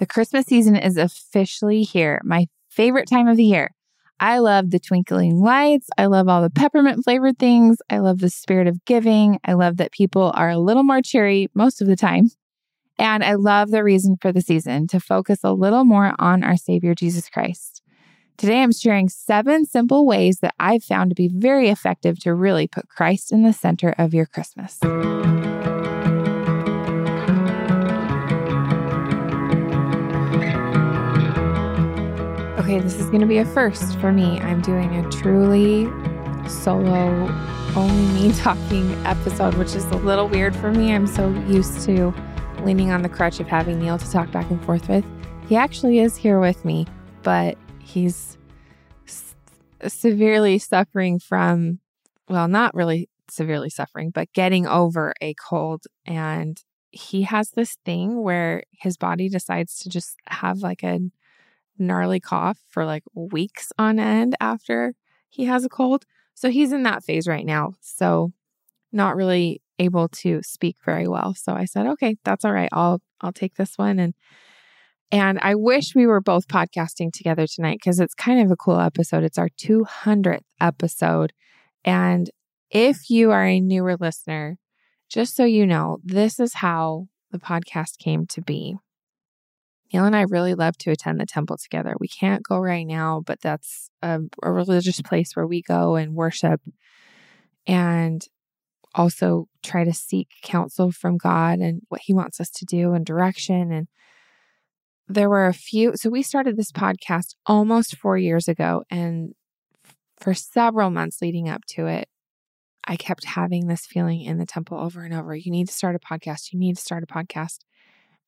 The Christmas season is officially here, my favorite time of the year. I love the twinkling lights. I love all the peppermint flavored things. I love the spirit of giving. I love that people are a little more cheery most of the time. And I love the reason for the season to focus a little more on our Savior Jesus Christ. Today, I'm sharing seven simple ways that I've found to be very effective to really put Christ in the center of your Christmas. Okay, this is going to be a first for me. I'm doing a truly solo, only me talking episode, which is a little weird for me. I'm so used to leaning on the crutch of having Neil to talk back and forth with. He actually is here with me, but he's s- severely suffering from, well, not really severely suffering, but getting over a cold. And he has this thing where his body decides to just have like a gnarly cough for like weeks on end after he has a cold. So he's in that phase right now. So not really able to speak very well. So I said, "Okay, that's all right. I'll I'll take this one and and I wish we were both podcasting together tonight because it's kind of a cool episode. It's our 200th episode. And if you are a newer listener, just so you know, this is how the podcast came to be. Neil and I really love to attend the temple together. We can't go right now, but that's a, a religious place where we go and worship and also try to seek counsel from God and what He wants us to do and direction. And there were a few, so we started this podcast almost four years ago. And for several months leading up to it, I kept having this feeling in the temple over and over you need to start a podcast. You need to start a podcast.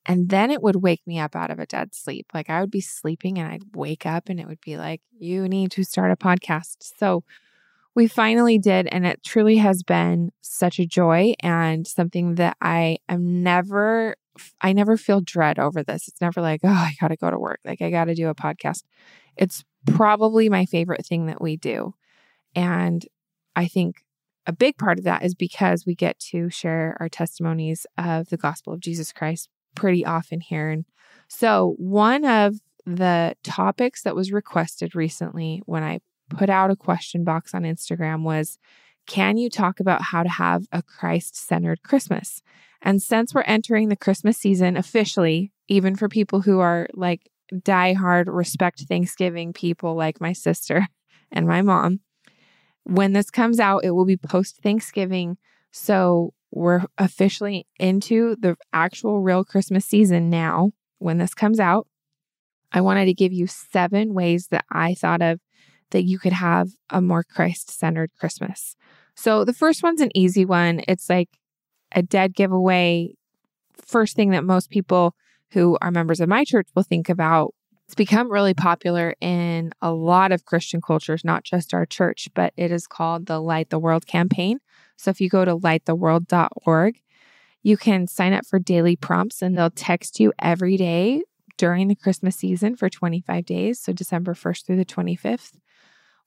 And then it would wake me up out of a dead sleep. Like I would be sleeping and I'd wake up and it would be like, you need to start a podcast. So we finally did. And it truly has been such a joy and something that I am never, I never feel dread over this. It's never like, oh, I got to go to work. Like I got to do a podcast. It's probably my favorite thing that we do. And I think a big part of that is because we get to share our testimonies of the gospel of Jesus Christ pretty often here. And so, one of the topics that was requested recently when I put out a question box on Instagram was Can you talk about how to have a Christ centered Christmas? And since we're entering the Christmas season officially, even for people who are like diehard respect Thanksgiving people like my sister and my mom, when this comes out, it will be post Thanksgiving. So we're officially into the actual real Christmas season now when this comes out. I wanted to give you seven ways that I thought of that you could have a more Christ centered Christmas. So the first one's an easy one. It's like a dead giveaway. First thing that most people who are members of my church will think about. It's become really popular in a lot of Christian cultures, not just our church, but it is called the Light the World campaign. So if you go to lighttheworld.org, you can sign up for daily prompts and they'll text you every day during the Christmas season for 25 days. So December 1st through the 25th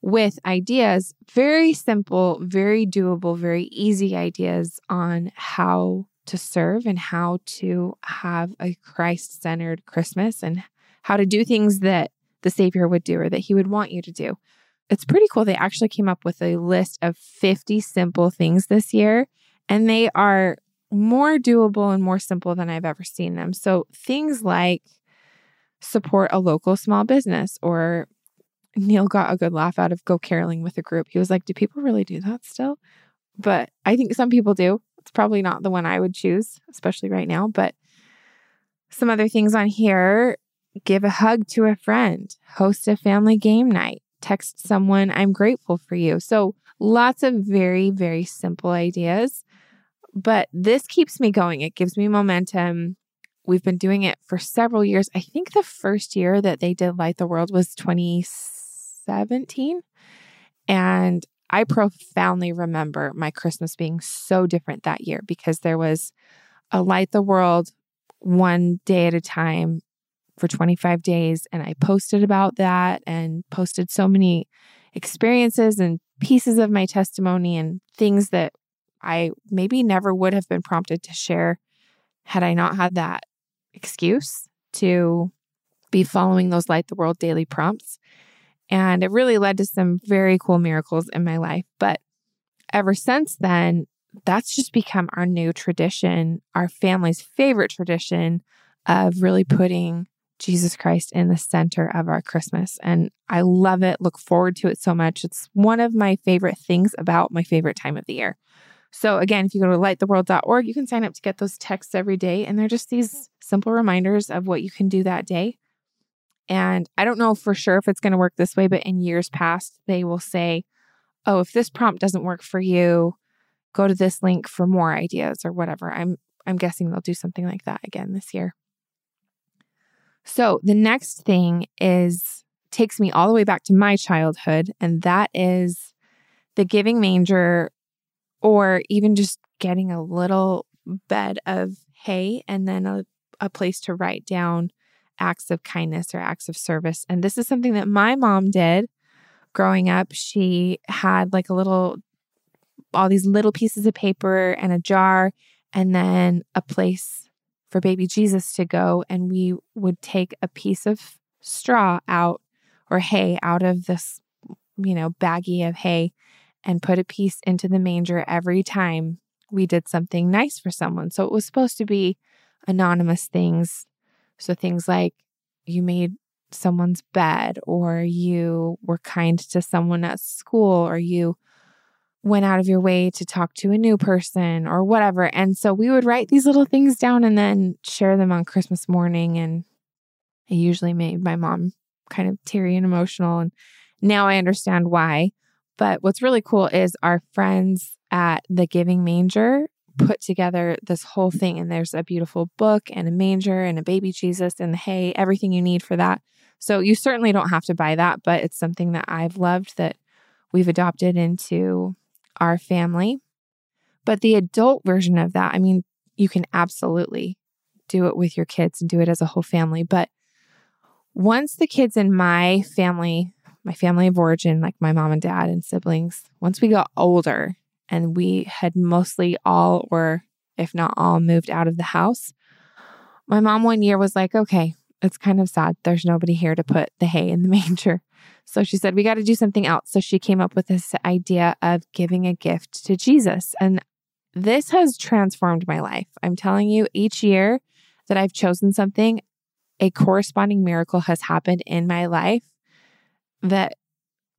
with ideas, very simple, very doable, very easy ideas on how to serve and how to have a Christ centered Christmas and how to do things that the Savior would do or that He would want you to do it's pretty cool. They actually came up with a list of 50 simple things this year, and they are more doable and more simple than I've ever seen them. So things like support a local small business or Neil got a good laugh out of go caroling with a group. He was like, Do people really do that still? But I think some people do. It's probably not the one I would choose, especially right now. But some other things on here give a hug to a friend, host a family game night, text someone, I'm grateful for you. So lots of very, very simple ideas. But this keeps me going. It gives me momentum. We've been doing it for several years. I think the first year that they did Light the World was 2017. And I profoundly remember my Christmas being so different that year because there was a Light the World one day at a time for 25 days. And I posted about that and posted so many experiences and pieces of my testimony and things that I maybe never would have been prompted to share had I not had that excuse to be following those Light the World daily prompts. And it really led to some very cool miracles in my life. But ever since then, that's just become our new tradition, our family's favorite tradition of really putting Jesus Christ in the center of our Christmas. And I love it, look forward to it so much. It's one of my favorite things about my favorite time of the year. So, again, if you go to lighttheworld.org, you can sign up to get those texts every day. And they're just these simple reminders of what you can do that day. And I don't know for sure if it's going to work this way, but in years past, they will say, oh, if this prompt doesn't work for you, go to this link for more ideas or whatever. I'm I'm guessing they'll do something like that again this year. So, the next thing is takes me all the way back to my childhood and that is the giving manger or even just getting a little bed of hay and then a, a place to write down acts of kindness or acts of service. And this is something that my mom did growing up. She had like a little, all these little pieces of paper and a jar, and then a place for baby Jesus to go. And we would take a piece of straw out or hay out of this, you know, baggie of hay and put a piece into the manger every time we did something nice for someone. So it was supposed to be anonymous things so things like you made someone's bed, or you were kind to someone at school, or you went out of your way to talk to a new person, or whatever. And so we would write these little things down and then share them on Christmas morning. And it usually made my mom kind of teary and emotional. And now I understand why. But what's really cool is our friends at the Giving Manger put together this whole thing. And there's a beautiful book and a manger and a baby Jesus and the hay, everything you need for that. So you certainly don't have to buy that, but it's something that I've loved that we've adopted into our family. But the adult version of that, I mean, you can absolutely do it with your kids and do it as a whole family. But once the kids in my family, my family of origin, like my mom and dad and siblings, once we got older and we had mostly all, or if not all, moved out of the house. My mom one year was like, okay, it's kind of sad. There's nobody here to put the hay in the manger. So she said, we got to do something else. So she came up with this idea of giving a gift to Jesus. And this has transformed my life. I'm telling you, each year that I've chosen something, a corresponding miracle has happened in my life that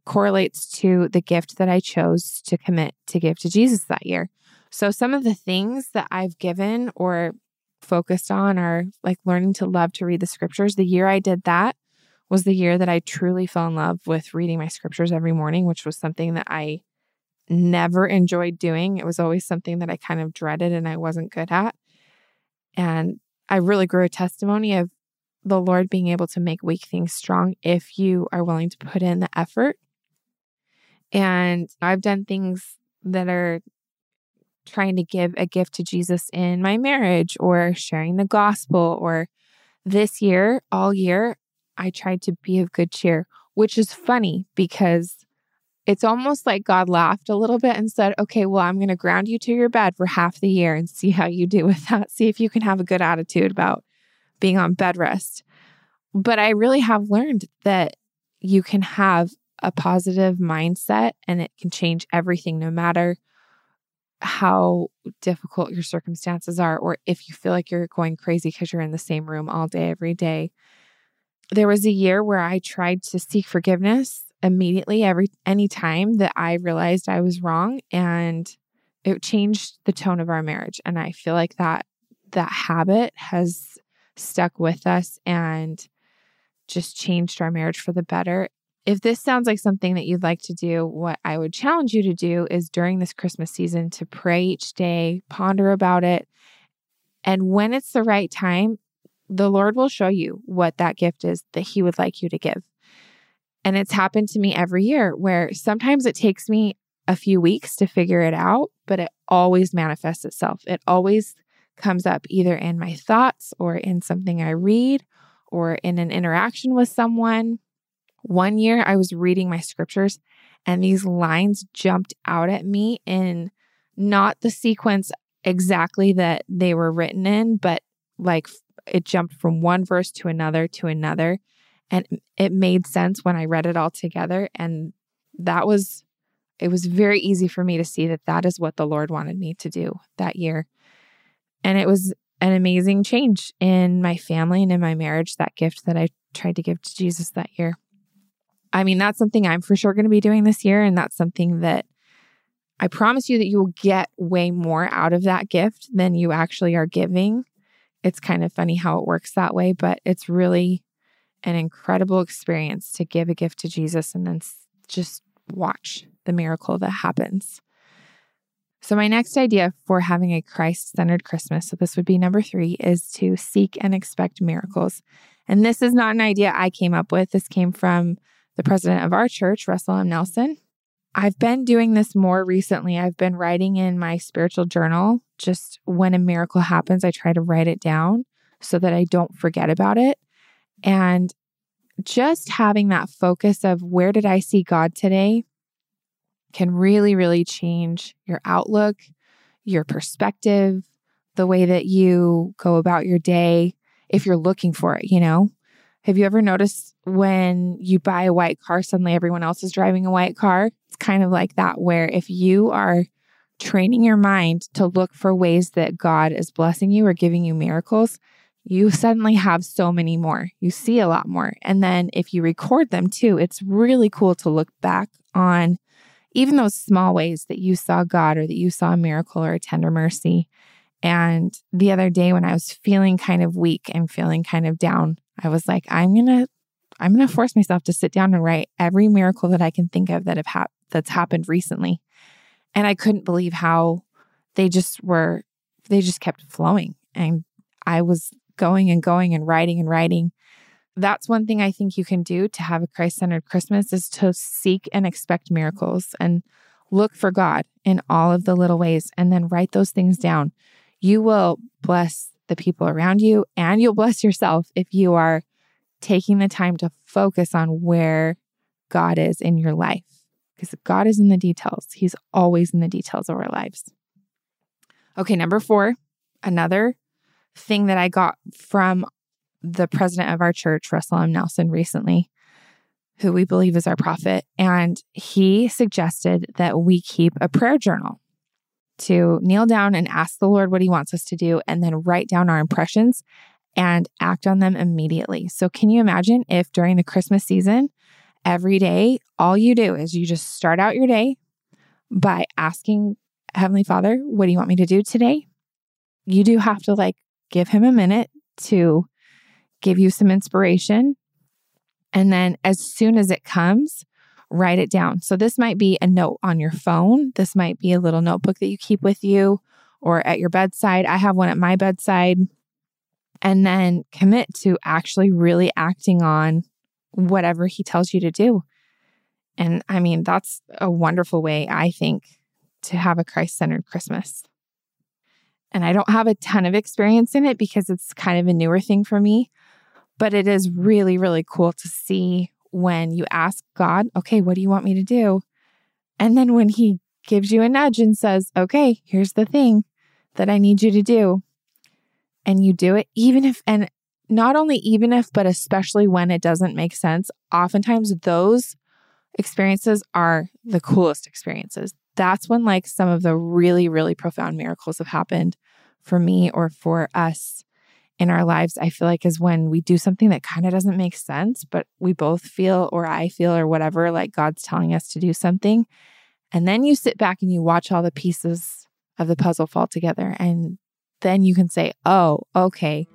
correlates to the gift that I chose to commit to give to Jesus that year. So, some of the things that I've given or focused on are like learning to love to read the scriptures. The year I did that was the year that I truly fell in love with reading my scriptures every morning, which was something that I never enjoyed doing. It was always something that I kind of dreaded and I wasn't good at. And I really grew a testimony of the Lord being able to make weak things strong if you are willing to put in the effort and I've done things that are trying to give a gift to Jesus in my marriage or sharing the gospel. Or this year, all year, I tried to be of good cheer, which is funny because it's almost like God laughed a little bit and said, Okay, well, I'm going to ground you to your bed for half the year and see how you do with that. See if you can have a good attitude about being on bed rest. But I really have learned that you can have a positive mindset and it can change everything no matter how difficult your circumstances are or if you feel like you're going crazy because you're in the same room all day every day there was a year where i tried to seek forgiveness immediately every any time that i realized i was wrong and it changed the tone of our marriage and i feel like that that habit has stuck with us and just changed our marriage for the better if this sounds like something that you'd like to do, what I would challenge you to do is during this Christmas season to pray each day, ponder about it. And when it's the right time, the Lord will show you what that gift is that He would like you to give. And it's happened to me every year where sometimes it takes me a few weeks to figure it out, but it always manifests itself. It always comes up either in my thoughts or in something I read or in an interaction with someone one year I was reading my scriptures and these lines jumped out at me in not the sequence exactly that they were written in, but like it jumped from one verse to another to another. And it made sense when I read it all together. And that was, it was very easy for me to see that that is what the Lord wanted me to do that year. And it was an amazing change in my family and in my marriage, that gift that I tried to give to Jesus that year. I mean, that's something I'm for sure going to be doing this year. And that's something that I promise you that you will get way more out of that gift than you actually are giving. It's kind of funny how it works that way, but it's really an incredible experience to give a gift to Jesus and then just watch the miracle that happens. So, my next idea for having a Christ centered Christmas, so this would be number three, is to seek and expect miracles. And this is not an idea I came up with. This came from the president of our church, Russell M. Nelson. I've been doing this more recently. I've been writing in my spiritual journal. Just when a miracle happens, I try to write it down so that I don't forget about it. And just having that focus of where did I see God today can really, really change your outlook, your perspective, the way that you go about your day if you're looking for it, you know? Have you ever noticed when you buy a white car, suddenly everyone else is driving a white car? It's kind of like that, where if you are training your mind to look for ways that God is blessing you or giving you miracles, you suddenly have so many more. You see a lot more. And then if you record them too, it's really cool to look back on even those small ways that you saw God or that you saw a miracle or a tender mercy. And the other day when I was feeling kind of weak and feeling kind of down, I was like, I'm going to I'm going to force myself to sit down and write every miracle that I can think of that have hap- that's happened recently. And I couldn't believe how they just were they just kept flowing and I was going and going and writing and writing that's one thing I think you can do to have a Christ centered Christmas is to seek and expect miracles and look for God in all of the little ways and then write those things down. You will bless the people around you and you'll bless yourself if you are taking the time to focus on where God is in your life because God is in the details. He's always in the details of our lives. Okay, number four, another thing that I got from the president of our church, Russell M. Nelson, recently, who we believe is our prophet. And he suggested that we keep a prayer journal to kneel down and ask the Lord what he wants us to do and then write down our impressions and act on them immediately. So, can you imagine if during the Christmas season, every day, all you do is you just start out your day by asking Heavenly Father, what do you want me to do today? You do have to like give him a minute to give you some inspiration. And then as soon as it comes, write it down. So this might be a note on your phone. This might be a little notebook that you keep with you or at your bedside. I have one at my bedside. And then commit to actually really acting on whatever he tells you to do. And I mean, that's a wonderful way, I think, to have a Christ centered Christmas. And I don't have a ton of experience in it because it's kind of a newer thing for me. But it is really, really cool to see when you ask God, okay, what do you want me to do? And then when He gives you a nudge and says, okay, here's the thing that I need you to do. And you do it, even if, and not only even if, but especially when it doesn't make sense, oftentimes those experiences are the coolest experiences. That's when, like, some of the really, really profound miracles have happened for me or for us in our lives, I feel like is when we do something that kind of doesn't make sense, but we both feel, or I feel, or whatever, like God's telling us to do something. And then you sit back and you watch all the pieces of the puzzle fall together. And then you can say, oh, okay,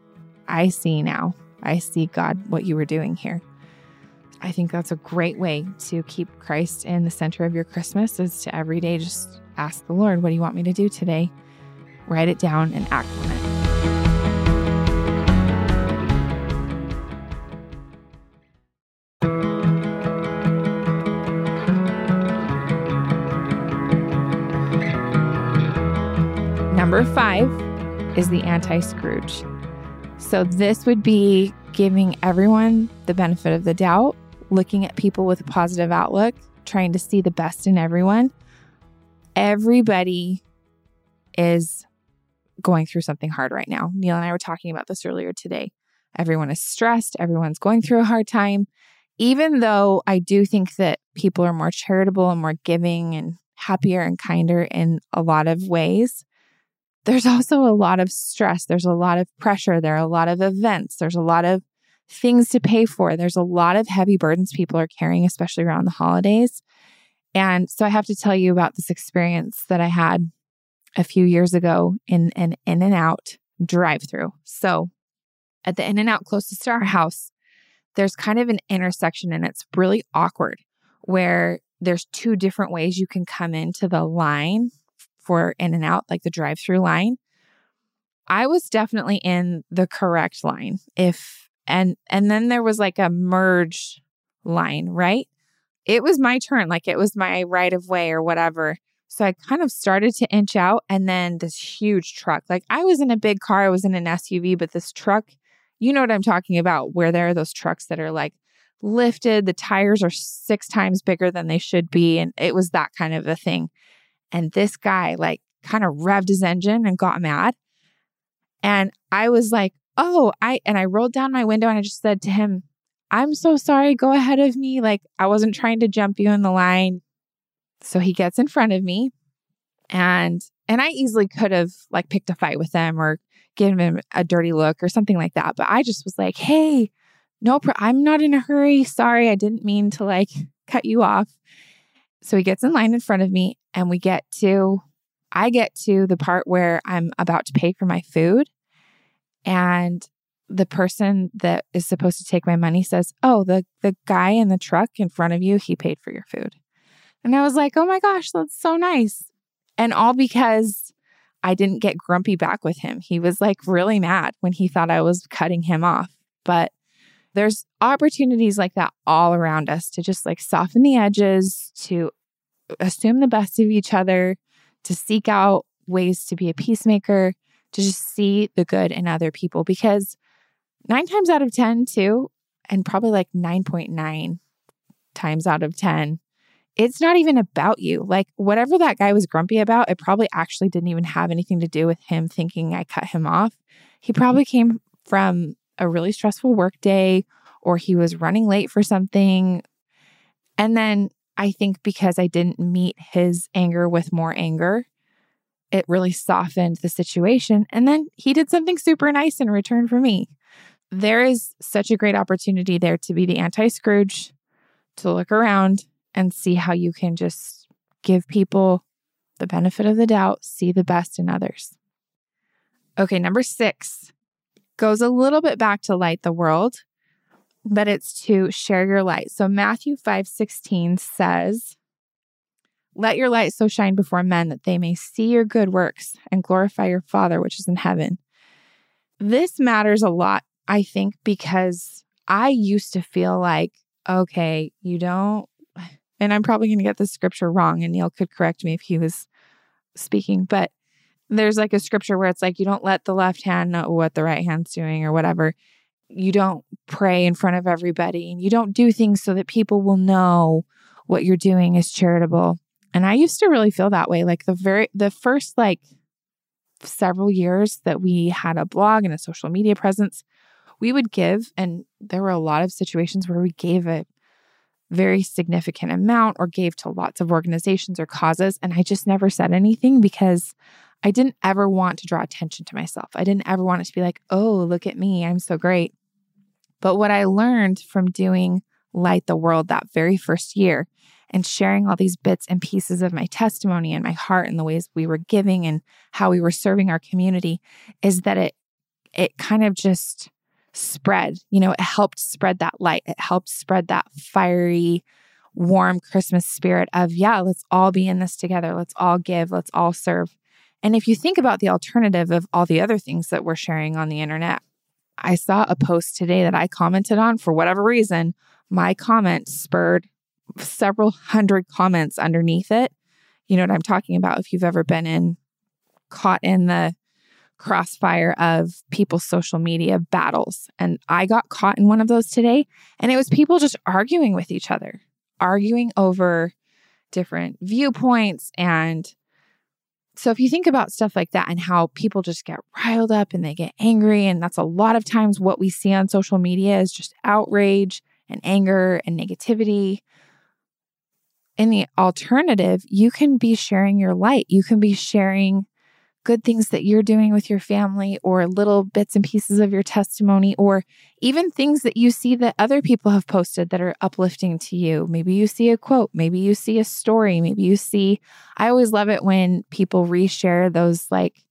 I see now. I see, God, what you were doing here. I think that's a great way to keep Christ in the center of your Christmas is to every day just ask the Lord, what do you want me to do today? Write it down and act on it. Number five is the anti Scrooge. So, this would be giving everyone the benefit of the doubt, looking at people with a positive outlook, trying to see the best in everyone. Everybody is going through something hard right now. Neil and I were talking about this earlier today. Everyone is stressed, everyone's going through a hard time. Even though I do think that people are more charitable and more giving and happier and kinder in a lot of ways, there's also a lot of stress. There's a lot of pressure. There are a lot of events. There's a lot of things to pay for. There's a lot of heavy burdens people are carrying, especially around the holidays. And so I have to tell you about this experience that I had a few years ago in an In-N-Out drive through. So at the In-N-Out closest to our house, there's kind of an intersection and it's really awkward where there's two different ways you can come into the line for In-N-Out, like the drive through line. I was definitely in the correct line. If and and then there was like a merge line, right? It was my turn, like it was my right of way or whatever. So I kind of started to inch out and then this huge truck. Like I was in a big car, I was in an SUV, but this truck, you know what I'm talking about, where there are those trucks that are like lifted, the tires are six times bigger than they should be. And it was that kind of a thing. And this guy, like, kind of revved his engine and got mad. And I was like, oh, I, and I rolled down my window and I just said to him, I'm so sorry. Go ahead of me. Like, I wasn't trying to jump you in the line. So he gets in front of me and and I easily could have like picked a fight with him or given him a dirty look or something like that, but I just was like, "Hey, no I'm not in a hurry. Sorry, I didn't mean to like cut you off." So he gets in line in front of me and we get to I get to the part where I'm about to pay for my food and the person that is supposed to take my money says, "Oh, the the guy in the truck in front of you, he paid for your food." And I was like, oh my gosh, that's so nice. And all because I didn't get grumpy back with him. He was like really mad when he thought I was cutting him off. But there's opportunities like that all around us to just like soften the edges, to assume the best of each other, to seek out ways to be a peacemaker, to just see the good in other people. Because nine times out of 10, too, and probably like 9.9 times out of 10, it's not even about you. Like, whatever that guy was grumpy about, it probably actually didn't even have anything to do with him thinking I cut him off. He mm-hmm. probably came from a really stressful work day or he was running late for something. And then I think because I didn't meet his anger with more anger, it really softened the situation. And then he did something super nice in return for me. There is such a great opportunity there to be the anti Scrooge, to look around and see how you can just give people the benefit of the doubt, see the best in others. Okay, number six goes a little bit back to light the world, but it's to share your light. So Matthew 5 16 says, Let your light so shine before men that they may see your good works and glorify your Father which is in heaven. This matters a lot, I think, because I used to feel like, okay, you don't and I'm probably going to get the scripture wrong, and Neil could correct me if he was speaking, but there's like a scripture where it's like, you don't let the left hand know what the right hand's doing or whatever. You don't pray in front of everybody, and you don't do things so that people will know what you're doing is charitable. And I used to really feel that way. Like the very, the first like several years that we had a blog and a social media presence, we would give, and there were a lot of situations where we gave a very significant amount or gave to lots of organizations or causes. And I just never said anything because I didn't ever want to draw attention to myself. I didn't ever want it to be like, oh, look at me, I'm so great. But what I learned from doing Light the World that very first year and sharing all these bits and pieces of my testimony and my heart and the ways we were giving and how we were serving our community is that it it kind of just spread. You know, it helped spread that light. It helped spread that fiery, warm Christmas spirit of, yeah, let's all be in this together. Let's all give. Let's all serve. And if you think about the alternative of all the other things that we're sharing on the internet, I saw a post today that I commented on for whatever reason. My comment spurred several hundred comments underneath it. You know what I'm talking about if you've ever been in caught in the crossfire of people's social media battles. And I got caught in one of those today. And it was people just arguing with each other, arguing over different viewpoints and So if you think about stuff like that and how people just get riled up and they get angry, and that's a lot of times what we see on social media is just outrage and anger and negativity. In the alternative, you can be sharing your light. You can be sharing good things that you're doing with your family or little bits and pieces of your testimony or even things that you see that other people have posted that are uplifting to you. Maybe you see a quote, maybe you see a story, maybe you see I always love it when people reshare those like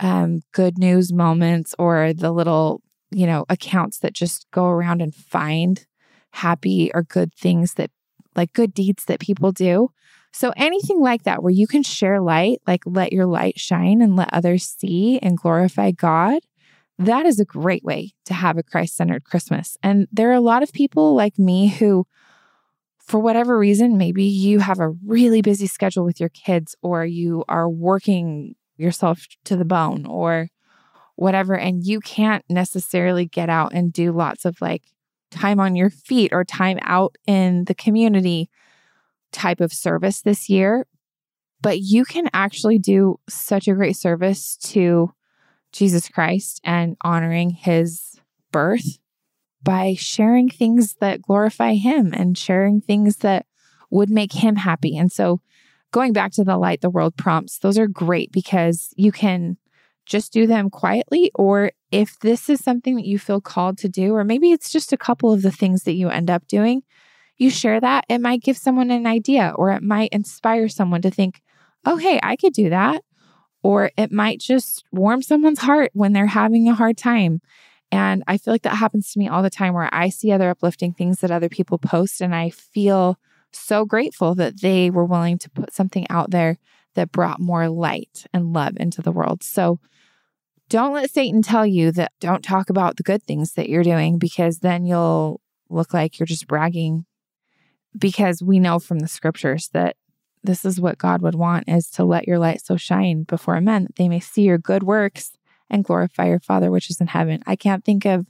um, good news moments or the little, you know, accounts that just go around and find happy or good things that like good deeds that people do. So, anything like that where you can share light, like let your light shine and let others see and glorify God, that is a great way to have a Christ centered Christmas. And there are a lot of people like me who, for whatever reason, maybe you have a really busy schedule with your kids or you are working yourself to the bone or whatever, and you can't necessarily get out and do lots of like time on your feet or time out in the community type of service this year, but you can actually do such a great service to Jesus Christ and honoring his birth by sharing things that glorify him and sharing things that would make him happy. And so, going back to the light the world prompts, those are great because you can just do them quietly, or if this is something that you feel called to do, or maybe it's just a couple of the things that you end up doing, you share that, it might give someone an idea or it might inspire someone to think, oh, hey, I could do that. Or it might just warm someone's heart when they're having a hard time. And I feel like that happens to me all the time where I see other uplifting things that other people post and I feel so grateful that they were willing to put something out there that brought more light and love into the world. So don't let Satan tell you that don't talk about the good things that you're doing because then you'll look like you're just bragging because we know from the scriptures that this is what God would want is to let your light so shine before men that they may see your good works and glorify your Father which is in heaven. I can't think of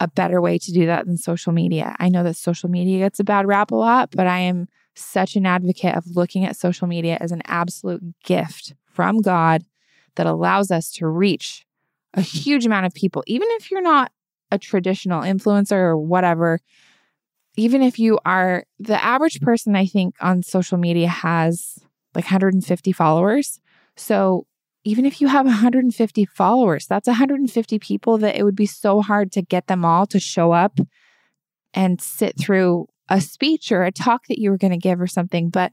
a better way to do that than social media. I know that social media gets a bad rap a lot, but I am such an advocate of looking at social media as an absolute gift from God that allows us to reach a huge amount of people, even if you're not a traditional influencer or whatever even if you are the average person, I think on social media has like 150 followers. So even if you have 150 followers, that's 150 people that it would be so hard to get them all to show up and sit through a speech or a talk that you were going to give or something. But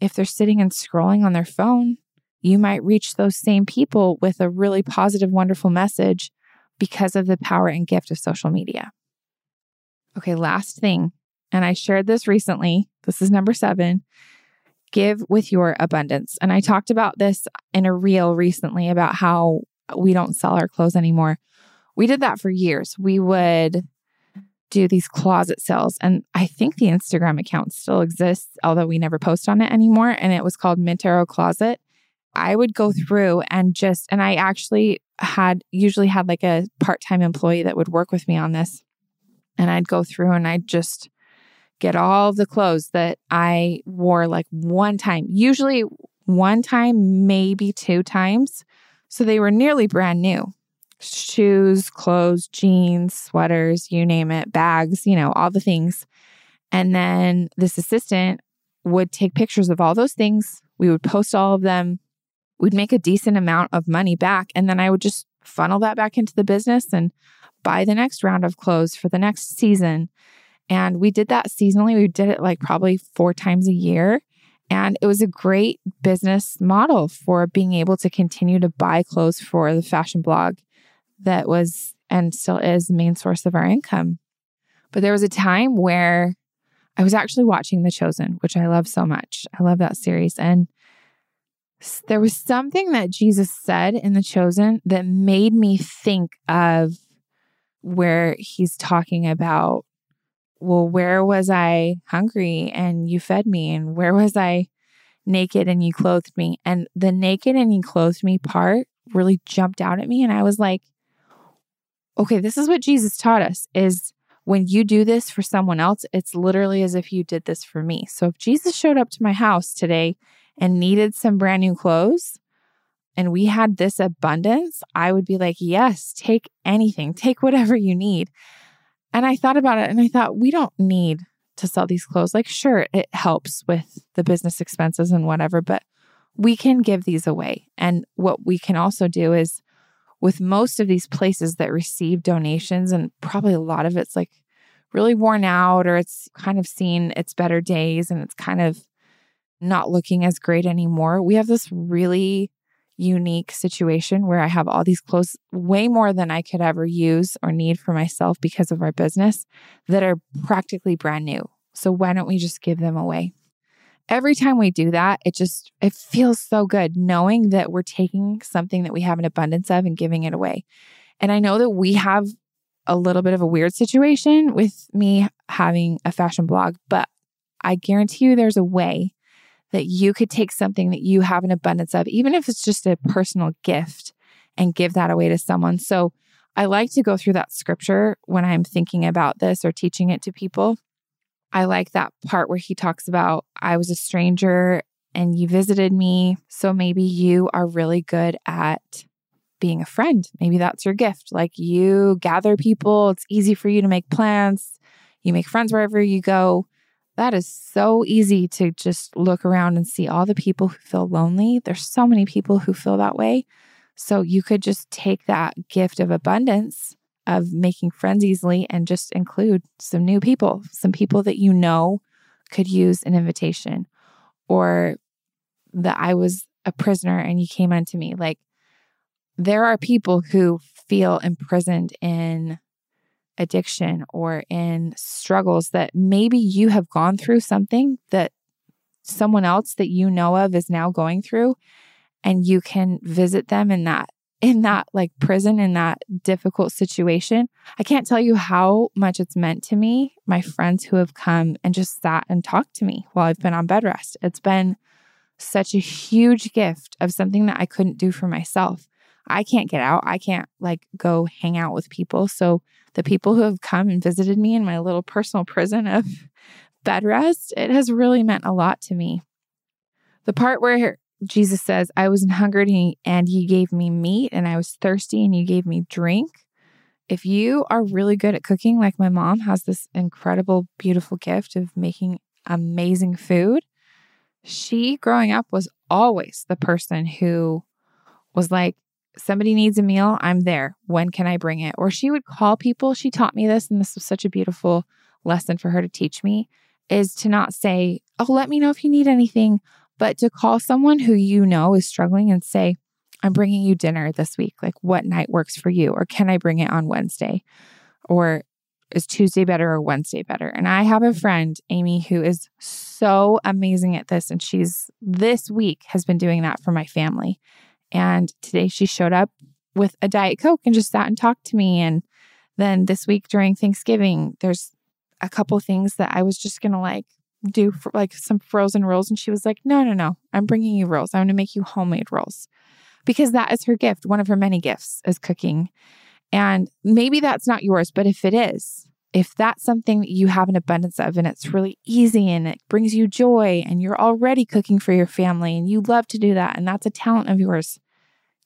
if they're sitting and scrolling on their phone, you might reach those same people with a really positive, wonderful message because of the power and gift of social media. Okay, last thing, and I shared this recently. This is number seven give with your abundance. And I talked about this in a reel recently about how we don't sell our clothes anymore. We did that for years. We would do these closet sales. And I think the Instagram account still exists, although we never post on it anymore. And it was called Mint Arrow Closet. I would go through and just, and I actually had usually had like a part time employee that would work with me on this and I'd go through and I'd just get all the clothes that I wore like one time, usually one time, maybe two times. So they were nearly brand new shoes, clothes, jeans, sweaters, you name it, bags, you know, all the things. And then this assistant would take pictures of all those things. We would post all of them. We'd make a decent amount of money back. And then I would just funnel that back into the business and buy the next round of clothes for the next season. And we did that seasonally. We did it like probably four times a year. And it was a great business model for being able to continue to buy clothes for the fashion blog that was and still is the main source of our income. But there was a time where I was actually watching The Chosen, which I love so much. I love that series. And there was something that Jesus said in The Chosen that made me think of where he's talking about, well, where was I hungry and you fed me? And where was I naked and you clothed me? And the naked and you clothed me part really jumped out at me. And I was like, okay, this is what Jesus taught us is when you do this for someone else, it's literally as if you did this for me. So if Jesus showed up to my house today and needed some brand new clothes, and we had this abundance, I would be like, yes, take anything, take whatever you need. And I thought about it and I thought, we don't need to sell these clothes. Like, sure, it helps with the business expenses and whatever, but we can give these away. And what we can also do is with most of these places that receive donations, and probably a lot of it's like really worn out or it's kind of seen its better days and it's kind of not looking as great anymore. We have this really unique situation where I have all these clothes, way more than I could ever use or need for myself because of our business, that are practically brand new. So why don't we just give them away? Every time we do that, it just it feels so good knowing that we're taking something that we have an abundance of and giving it away. And I know that we have a little bit of a weird situation with me having a fashion blog, but I guarantee you there's a way that you could take something that you have an abundance of, even if it's just a personal gift, and give that away to someone. So I like to go through that scripture when I'm thinking about this or teaching it to people. I like that part where he talks about, I was a stranger and you visited me. So maybe you are really good at being a friend. Maybe that's your gift. Like you gather people, it's easy for you to make plans, you make friends wherever you go. That is so easy to just look around and see all the people who feel lonely. There's so many people who feel that way. So you could just take that gift of abundance of making friends easily and just include some new people, some people that you know could use an invitation or that I was a prisoner and you came unto me. Like there are people who feel imprisoned in addiction or in struggles that maybe you have gone through something that someone else that you know of is now going through and you can visit them in that in that like prison in that difficult situation. I can't tell you how much it's meant to me my friends who have come and just sat and talked to me while i've been on bed rest. It's been such a huge gift of something that i couldn't do for myself. I can't get out. I can't like go hang out with people. So the people who have come and visited me in my little personal prison of bed rest, it has really meant a lot to me. The part where Jesus says, I was hungry and you gave me meat, and I was thirsty and you gave me drink. If you are really good at cooking, like my mom has this incredible, beautiful gift of making amazing food, she growing up was always the person who was like, somebody needs a meal, I'm there. When can I bring it? Or she would call people. She taught me this, and this was such a beautiful lesson for her to teach me is to not say, Oh, let me know if you need anything, but to call someone who you know is struggling and say, I'm bringing you dinner this week. Like, what night works for you? Or can I bring it on Wednesday? Or is Tuesday better or Wednesday better? And I have a friend, Amy, who is so amazing at this. And she's this week has been doing that for my family. And today she showed up with a Diet Coke and just sat and talked to me. And then this week during Thanksgiving, there's a couple things that I was just going to like do for like some frozen rolls. And she was like, no, no, no, I'm bringing you rolls. I'm going to make you homemade rolls because that is her gift. One of her many gifts is cooking. And maybe that's not yours, but if it is, if that's something that you have an abundance of and it's really easy and it brings you joy and you're already cooking for your family and you love to do that and that's a talent of yours,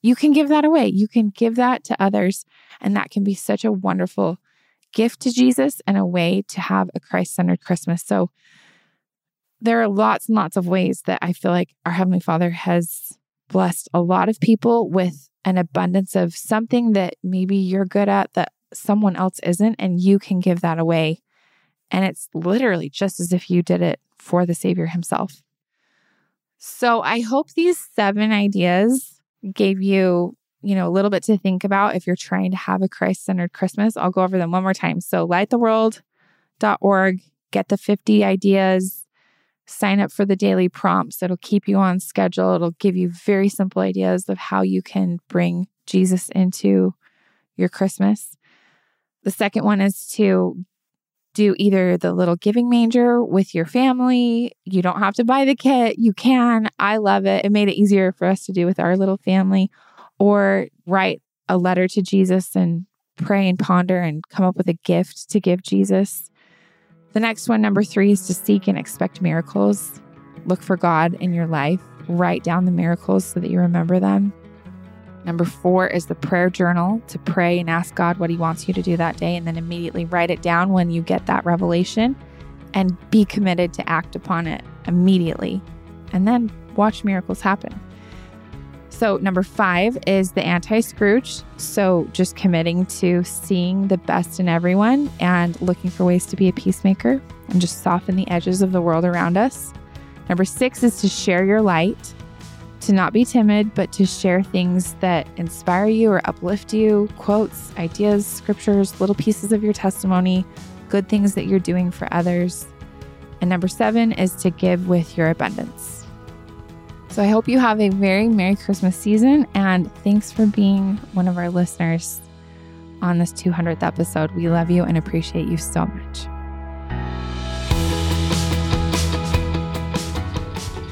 you can give that away. You can give that to others. And that can be such a wonderful gift to Jesus and a way to have a Christ centered Christmas. So there are lots and lots of ways that I feel like our Heavenly Father has blessed a lot of people with an abundance of something that maybe you're good at that someone else isn't, and you can give that away. And it's literally just as if you did it for the Savior Himself. So I hope these seven ideas gave you, you know, a little bit to think about if you're trying to have a Christ centered Christmas. I'll go over them one more time. So, lighttheworld.org, get the 50 ideas, sign up for the daily prompts. It'll keep you on schedule. It'll give you very simple ideas of how you can bring Jesus into your Christmas. The second one is to do either the little giving manger with your family. You don't have to buy the kit. You can. I love it. It made it easier for us to do with our little family. Or write a letter to Jesus and pray and ponder and come up with a gift to give Jesus. The next one, number three, is to seek and expect miracles. Look for God in your life. Write down the miracles so that you remember them. Number four is the prayer journal to pray and ask God what He wants you to do that day, and then immediately write it down when you get that revelation and be committed to act upon it immediately. And then watch miracles happen. So, number five is the anti Scrooge. So, just committing to seeing the best in everyone and looking for ways to be a peacemaker and just soften the edges of the world around us. Number six is to share your light, to not be timid, but to share things that inspire you or uplift you quotes, ideas, scriptures, little pieces of your testimony, good things that you're doing for others. And number seven is to give with your abundance. So I hope you have a very Merry Christmas season and thanks for being one of our listeners on this 200th episode. We love you and appreciate you so much.